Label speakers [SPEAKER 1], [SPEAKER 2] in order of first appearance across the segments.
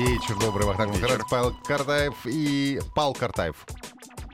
[SPEAKER 1] Вечер добрый, Вахтанг Махарадзе, Павел Картаев и Пал Картаев.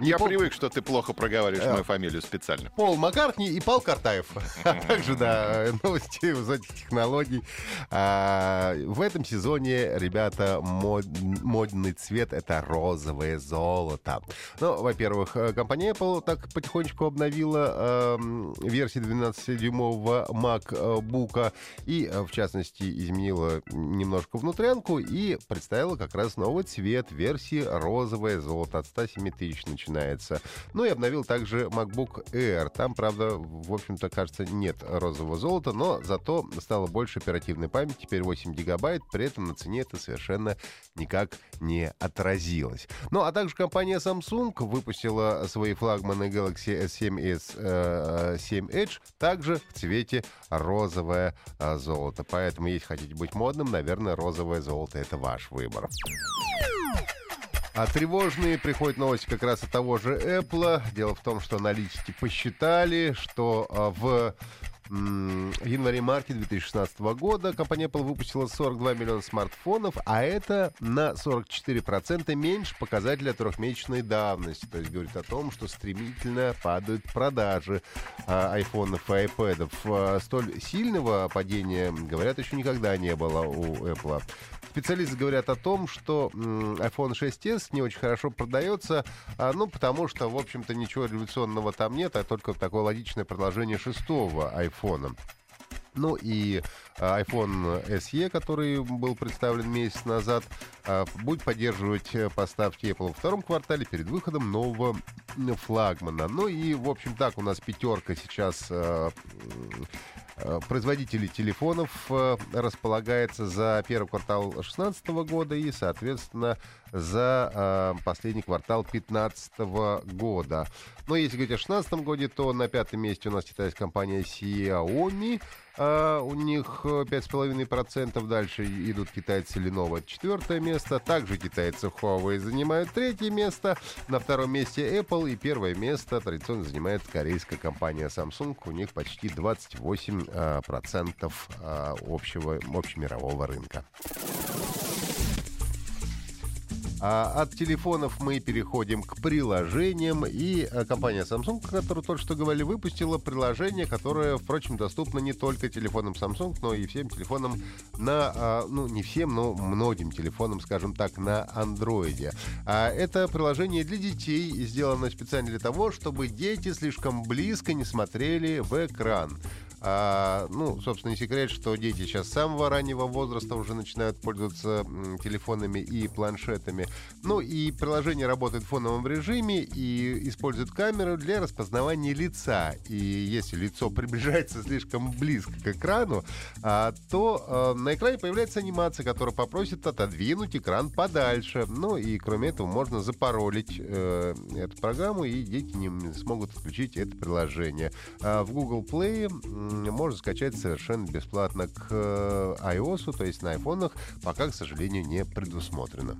[SPEAKER 2] Я
[SPEAKER 1] Пол-
[SPEAKER 2] привык, что ты плохо проговариваешь
[SPEAKER 1] Э.
[SPEAKER 2] мою фамилию специально.
[SPEAKER 1] Пол Маккартни и Пал Картаев. А также, да, новости высоких технологий. А, В этом сезоне, ребята, мод- модный цвет — это розовое золото. Ну, во-первых, э, компания Apple так потихонечку обновила эм, версии 12-дюймового MacBook и, э, в частности, изменила немножко внутрянку и представила как раз новый цвет версии розовое золото от 107 тысяч начинается. Ну и обновил также MacBook Air. Там, правда, в общем-то, кажется, нет розового золота, но зато стало больше оперативной памяти, теперь 8 гигабайт, при этом на цене это совершенно никак не отразилось. Ну, а также компания Samsung выпустила свои флагманы Galaxy S7 и S7 Edge также в цвете розовое а, золото. Поэтому, если хотите быть модным, наверное, розовое золото — это ваш выбор. А тревожные приходят новости как раз от того же Apple. Дело в том, что аналитики посчитали, что а, в м, январе-марте 2016 года компания Apple выпустила 42 миллиона смартфонов, а это на 44% меньше показателя трехмесячной давности. То есть говорит о том, что стремительно падают продажи а, айфонов и айпэдов. А, Столь сильного падения, говорят, еще никогда не было у Apple. Специалисты говорят о том, что iPhone 6s не очень хорошо продается, а, ну, потому что, в общем-то, ничего революционного там нет, а только такое логичное продолжение шестого айфона. Ну и а, iPhone SE, который был представлен месяц назад, а, будет поддерживать э, поставки Apple во втором квартале перед выходом нового флагмана. Ну и, в общем, так у нас пятерка сейчас э, производителей телефонов э, располагается за первый квартал 2016 года и, соответственно, за э, последний квартал 2015 года. Но если говорить о 2016 году, то на пятом месте у нас китайская компания Xiaomi. У них э, 5,5%. Дальше идут китайцы Lenovo. Четвертое место. Также китайцы Huawei занимают третье место. На втором месте Apple. И первое место традиционно занимает корейская компания Samsung. У них почти 28% а, процентов, а, общего, общемирового рынка. А от телефонов мы переходим к приложениям. И э, компания Samsung, о которой только что говорили, выпустила приложение, которое, впрочем, доступно не только телефонам Samsung, но и всем телефонам на, ну, не всем, но многим телефонам, скажем так, на Андроиде. А это приложение для детей, сделано специально для того, чтобы дети слишком близко не смотрели в экран. А, ну, собственно, не секрет, что дети сейчас с самого раннего возраста уже начинают пользоваться телефонами и планшетами. Ну и приложение работает в фоновом режиме и использует камеру для распознавания лица. И если лицо приближается слишком близко к экрану, а, то а, на экране появляется анимация, которая попросит отодвинуть экран подальше. Ну и кроме этого можно запаролить э, эту программу, и дети не смогут включить это приложение. А в Google Play можно скачать совершенно бесплатно к э, iOS, то есть на айфонах, пока, к сожалению, не предусмотрено.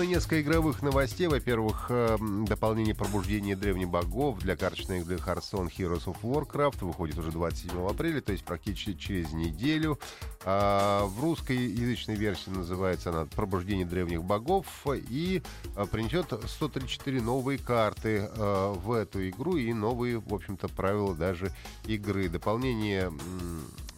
[SPEAKER 1] Ну, несколько игровых новостей. Во-первых, э, дополнение пробуждения древних богов для карточной игры Hearthstone Heroes of Warcraft выходит уже 27 апреля, то есть практически через неделю. А, в русскоязычной версии называется она «Пробуждение древних богов» и а, принесет 134 новые карты а, в эту игру и новые, в общем-то, правила даже игры. Дополнение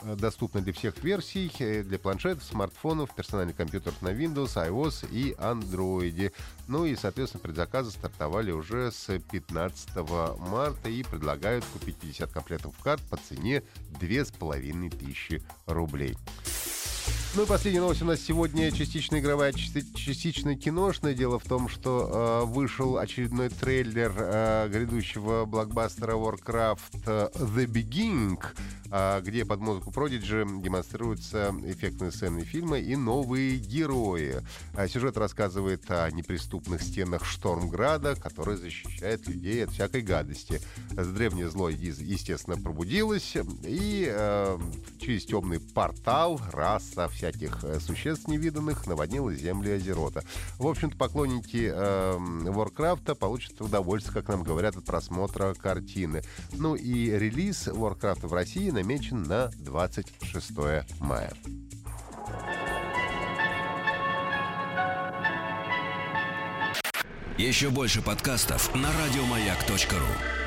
[SPEAKER 1] м, доступно для всех версий, э, для планшетов, смартфонов, персональных компьютеров на Windows, iOS и Android. Ну и, соответственно, предзаказы стартовали уже с 15 марта и предлагают купить 50 комплектов карт по цене 2500 рублей. Ну и последняя новость у нас сегодня частично игровая, части- частично киношная. Дело в том, что э, вышел очередной трейлер э, грядущего блокбастера Warcraft э, The Beginning, э, где под музыку Prodigy демонстрируются эффектные сцены фильма и новые герои. А сюжет рассказывает о неприступных стенах Штормграда, который защищает людей от всякой гадости. Древнее зло, естественно, пробудилось, и э, через темный портал раса всяких э, существ невиданных наводнила земли Азерота. В общем-то, поклонники э, Warcraft получат удовольствие, как нам говорят, от просмотра картины. Ну и релиз Warcraft в России намечен на 26 мая.
[SPEAKER 3] Еще больше подкастов на радиомаяк.ру.